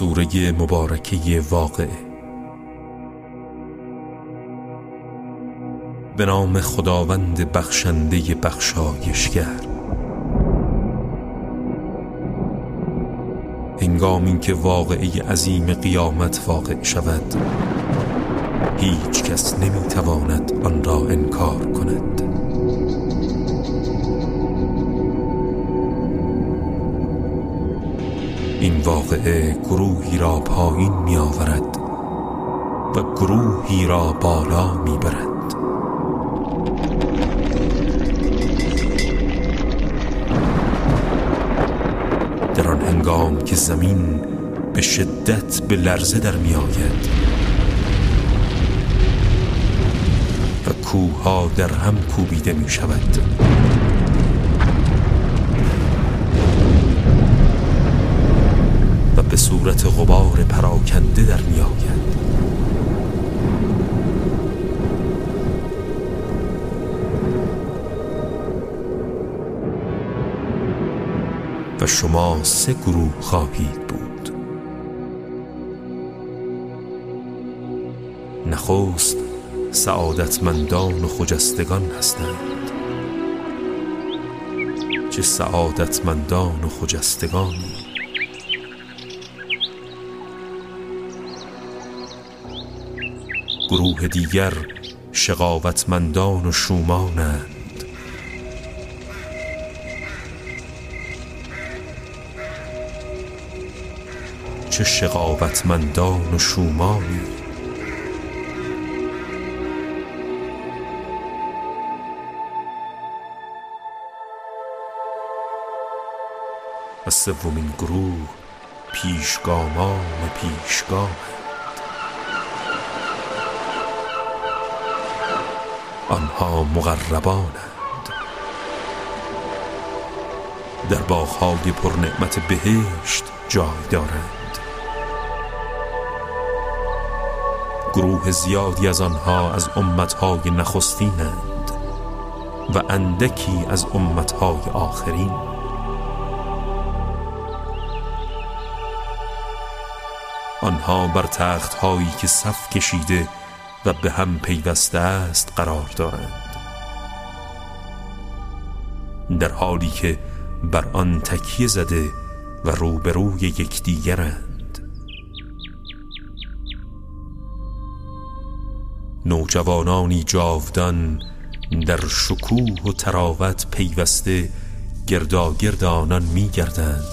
سوره مبارکه واقعه. به نام خداوند بخشنده بخشایشگر. هنگامی که واقعه عظیم قیامت واقع شود هیچ کس نمی‌تواند آن را انکار کند. این واقعه گروهی را پایین می آورد و گروهی را بالا می برد در آن هنگام که زمین به شدت به لرزه در می آید و کوها در هم کوبیده می شود به صورت غبار پراکنده در می آید. و شما سه گروه خواهید بود. نخست سعادتمندان و خجستگان هستند. چه سعادتمندان و خجستگانی گروه دیگر شقاوتمندان و شومانند. چه شقاوتمندان و شومانی. و سومین گروه پیشگامان پیشگامند آنها مغربانند در باغهای پرنعمت بهشت جای دارند. گروه زیادی از آنها از امتهای نخستینند و اندکی از امتهای آخرین. آنها بر تخت هایی که صف کشیده و به هم پیوسته است قرار دارند. در حالی که بر آن تکیه زده و روبروی یکدیگرند. نوجوانانی جاودان در شکوه و تراوت پیوسته گرداگرد آنان می گردند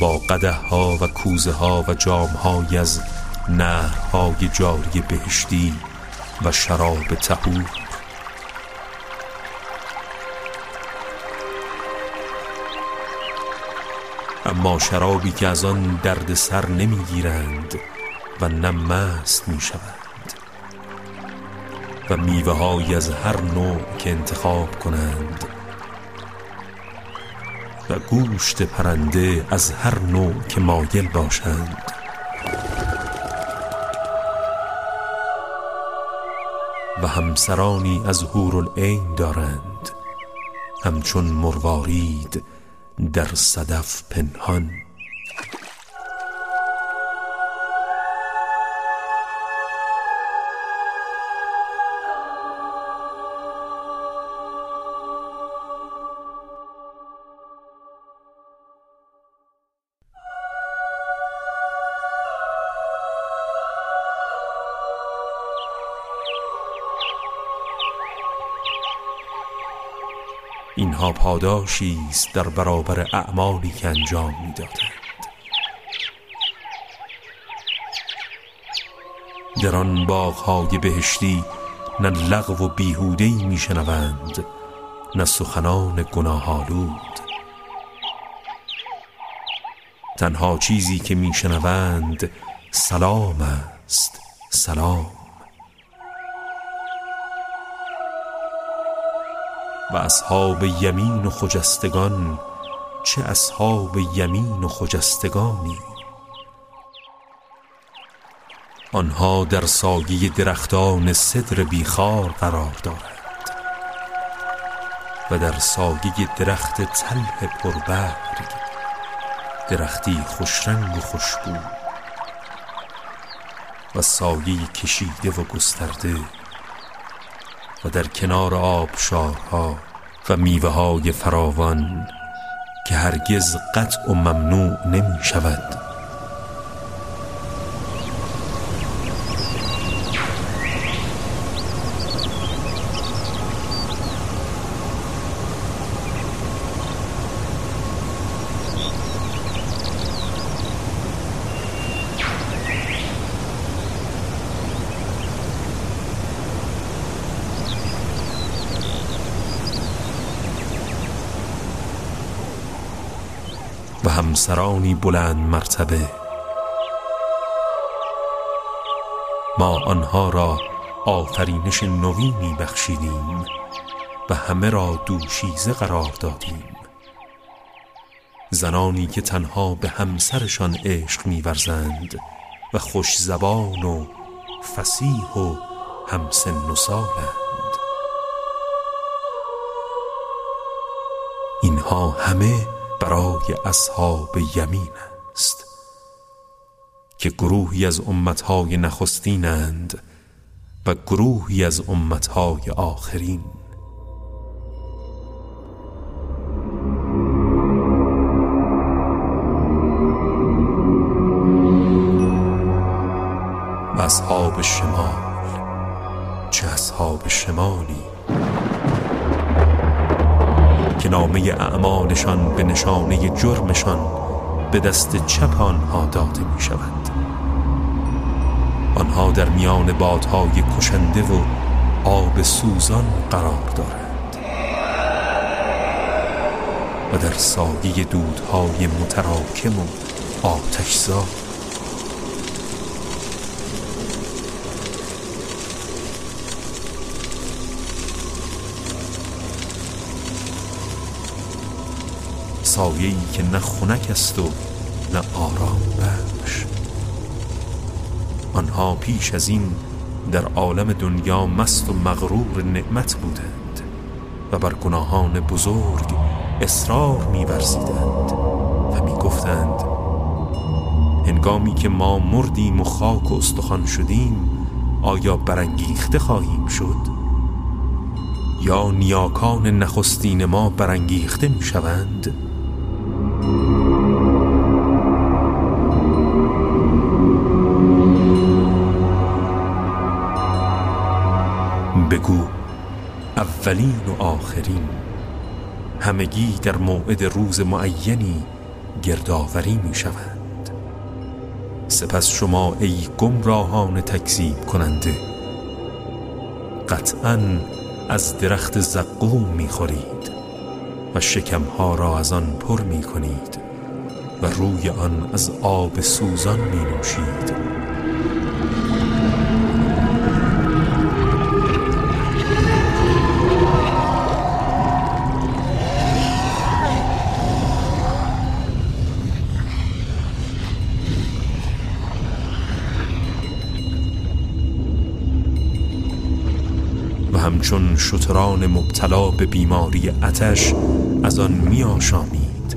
با قده ها و کوزه ها و جام های از نهرهای جاری بهشتی و شراب تهور اما شرابی که از آن درد سر نمی‌گیرند و نه مست می شود و میوه از هر نوع که انتخاب کنند و گوشت پرنده از هر نوع که مایل باشند. همسرانی از العین دارند. همچون مروارید در صدف پنهان. اینها پاداشی است در برابر اعمالی که انجام می‌دادند. در آن باغهای بهشتی نه لغو و بیهودهی میشنوند نه سخنان گناهالود تنها چیزی که میشنوند سلام است سلام. و اصحاب یمین و خجستگان چه اصحاب یمین و خجستگانی؟ آنها در سایه درختان صدر بیخار قرار دارند و در سایه درخت تلح پربرگ درختی خوشرنگ و خوشبو و سایه کشیده و گسترده و در کنار آبشارها و میوه های فراوان که هرگز قطع و ممنوع نمی شود همسرانی بلند مرتبه. ما آنها را آفرینش نوینی بخشیدیم و همه را دوشیزه قرار دادیم. زنانی که تنها به همسرشان عشق میورزند و خوش زبان و فسیح و همسن و اینها همه برای اصحاب یمین است که گروهی از امتهای نخستینند و گروهی از امتهای آخرین. و اصحاب شمال چه اصحاب شمالی؟ که نامه اعمالشان به نشانه جرمشان به دست چپ آنها داده می شود آنها در میان بادهای کشنده و آب سوزان قرار دارند و در سایه دودهای متراکم و آتشزا سایه‌ای که نه خنک است و نه آرام بخش. آنها پیش از این در عالم دنیا مست و مغرور نعمت بودند و بر گناهان بزرگ اصرار می‌ورزیدند و می‌گفتند هنگامی که ما مردیم و خاک و استخوان شدیم آیا برانگیخته خواهیم شد؟ یا نیاکان نخستین ما برانگیخته می‌شوند؟ بگو اولین و آخرین. همگی در موعد روز معینی گردآوری می شوند. سپس شما ای گمراهان تکذیب کننده قطعا از درخت زقوم می خورید. و شکمها را از آن پر می کنید و روی آن از آب سوزان می نوشید. همچون شتران مبتلا به بیماری اتش از آن می آشامید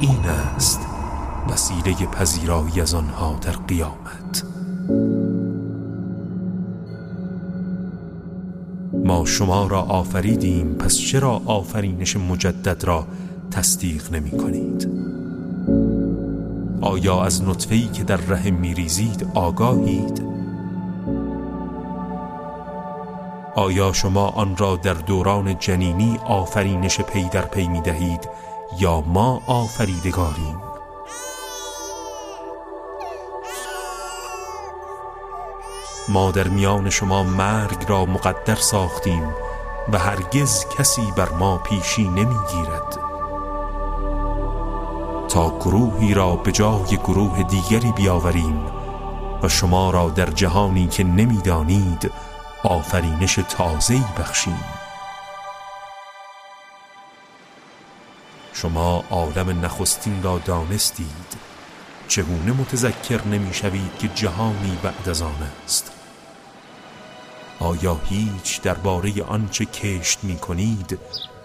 این است وسیله پذیرایی از آنها در قیامت ما شما را آفریدیم پس چرا آفرینش مجدد را تصدیق نمی کنید؟ آیا از نطفه‌ای که در رحم میریزید آگاهید؟ آیا شما آن را در دوران جنینی آفرینش پی در پی می دهید یا ما آفریدگاریم؟ ما در میان شما مرگ را مقدر ساختیم و هرگز کسی بر ما پیشی نمی‌گیرد. گروهی را به جای گروه دیگری بیاوریم و شما را در جهانی که نمی‌دانید آفرینش تازه‌ای بخشیم. شما عالم نخستین را دانستید. چگونه متذکر نمی‌شوید که جهانی بعد از آن است؟ آیا هیچ درباره آنچه کشت می کنید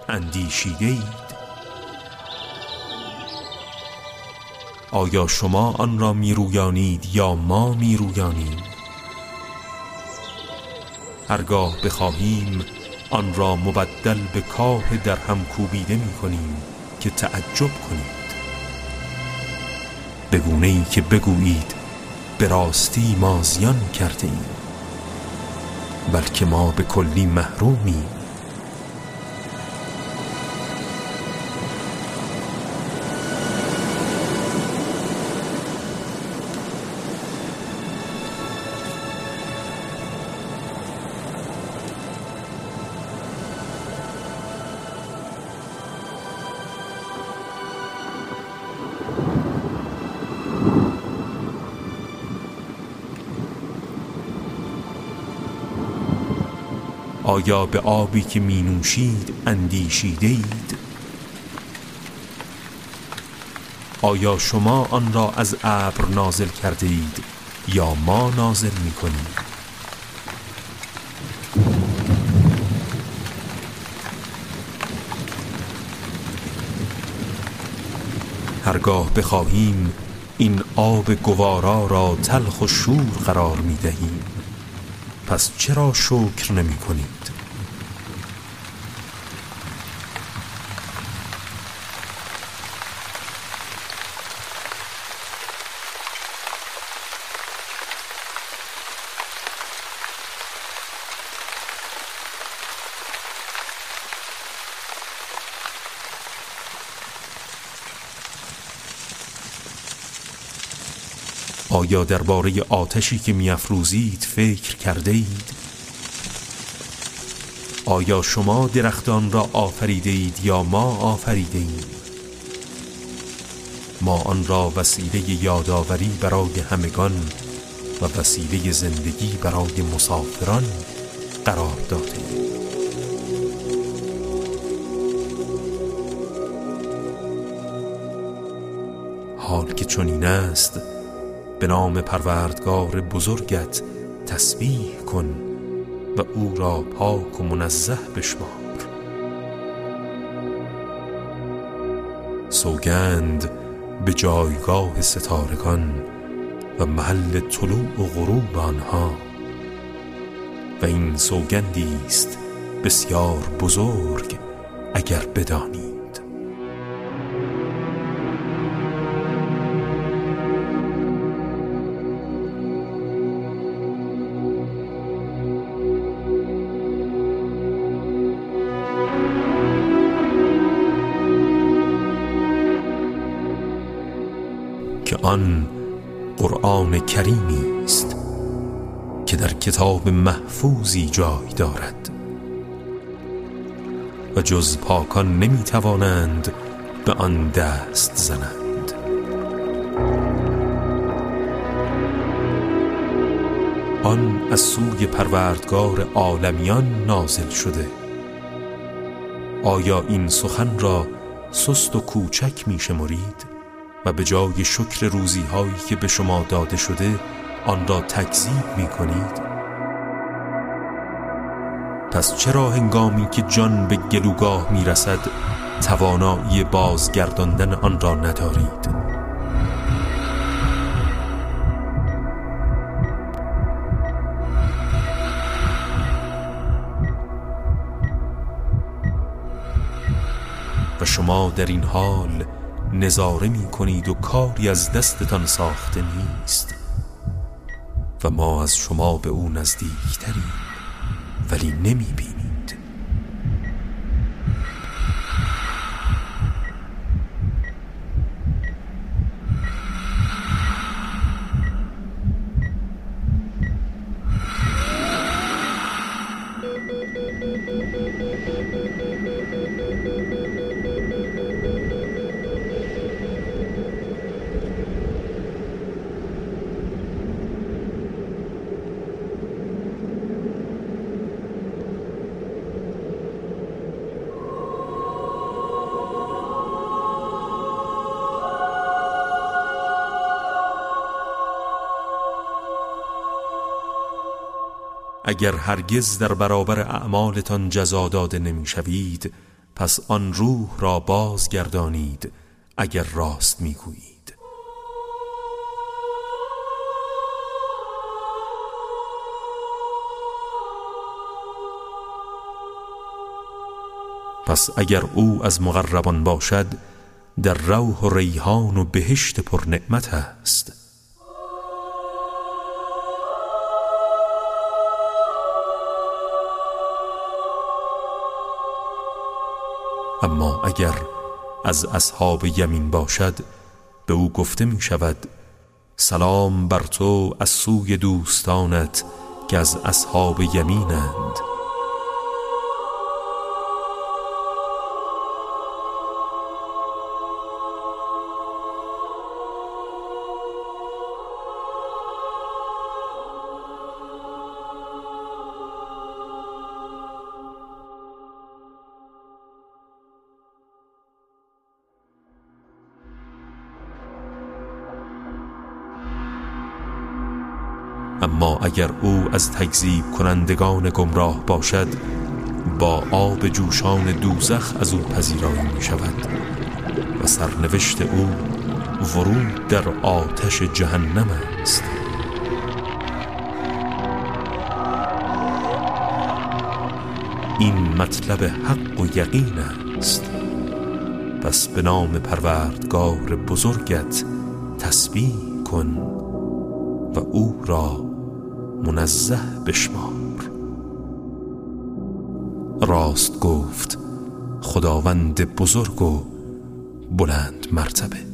اندیشیده؟ آیا شما آن را میرویانید یا ما میرویانیم؟ هرگاه بخواهیم آن را مبدل به کاه در هم کوبیده می کنیم که تعجب کنید. بگونه ای که بگویید به راستی ما کرده ایم. بلکه ما به کلی محرومیم. آیا به آبی که می نوشید اندیشیده اید؟ آیا شما آن را از ابر نازل کرده اید یا ما نازل می کنیم؟ هرگاه بخواهیم این آب گوارا را تلخ و شور قرار می دهیم پس چرا شکر نمی کنید؟ آیا درباره آتشی که میافروزید فکر کرده اید؟ آیا شما درختان را آفریده اید یا ما آفریده ایم؟ ما آن را وسیله یادآوری برای همگان و وسیله زندگی برای مسافران قرار داده حال که چنین است به نام پروردگار بزرگت تسبیح کن و او را پاک و منزه بشمار. سوگند به جایگاه ستارگان و محل طلوع و غروب آنها و این سوگندی است بسیار بزرگ اگر بدانی. آن قرآن کریمی است که در کتاب محفوظی جای دارد. و جز پاکان نمی توانند به آن دست زنند. آن از سوی پروردگار عالمیان نازل شده. آیا این سخن را سست و کوچک می شمرید؟ و به جای شکر روزی هایی که به شما داده شده آن را تکذیب می کنید پس چرا هنگامی که جان به گلوگاه می رسد توانایی بازگرداندن آن را ندارید؟ و شما در این حال نظاره می کنید و کاری از دستتان ساخته نیست. و ما از شما به او نزدیکتریم ولی نمی اگر هرگز در برابر اعمالتان جزا داده نمی‌شوید پس آن روح را بازگردانید اگر راست می‌گویید. پس اگر او از مغربان باشد در روح و ریحان و بهشت پر نعمت است. اما اگر از اصحاب یمین باشد به او گفته می شود سلام بر تو از سوی دوستانت که از اصحاب یمینند. اما اگر او از تکذیب کنندگان گمراه باشد با آب جوشان دوزخ از او پذیرایی می شود و سرنوشت او ورود در آتش جهنم است. این مطلب حق و یقین است. پس به نام پروردگار بزرگت تسبیح کن و او را منزه بشمار. راست گفت خداوند بزرگ و بلند مرتبه.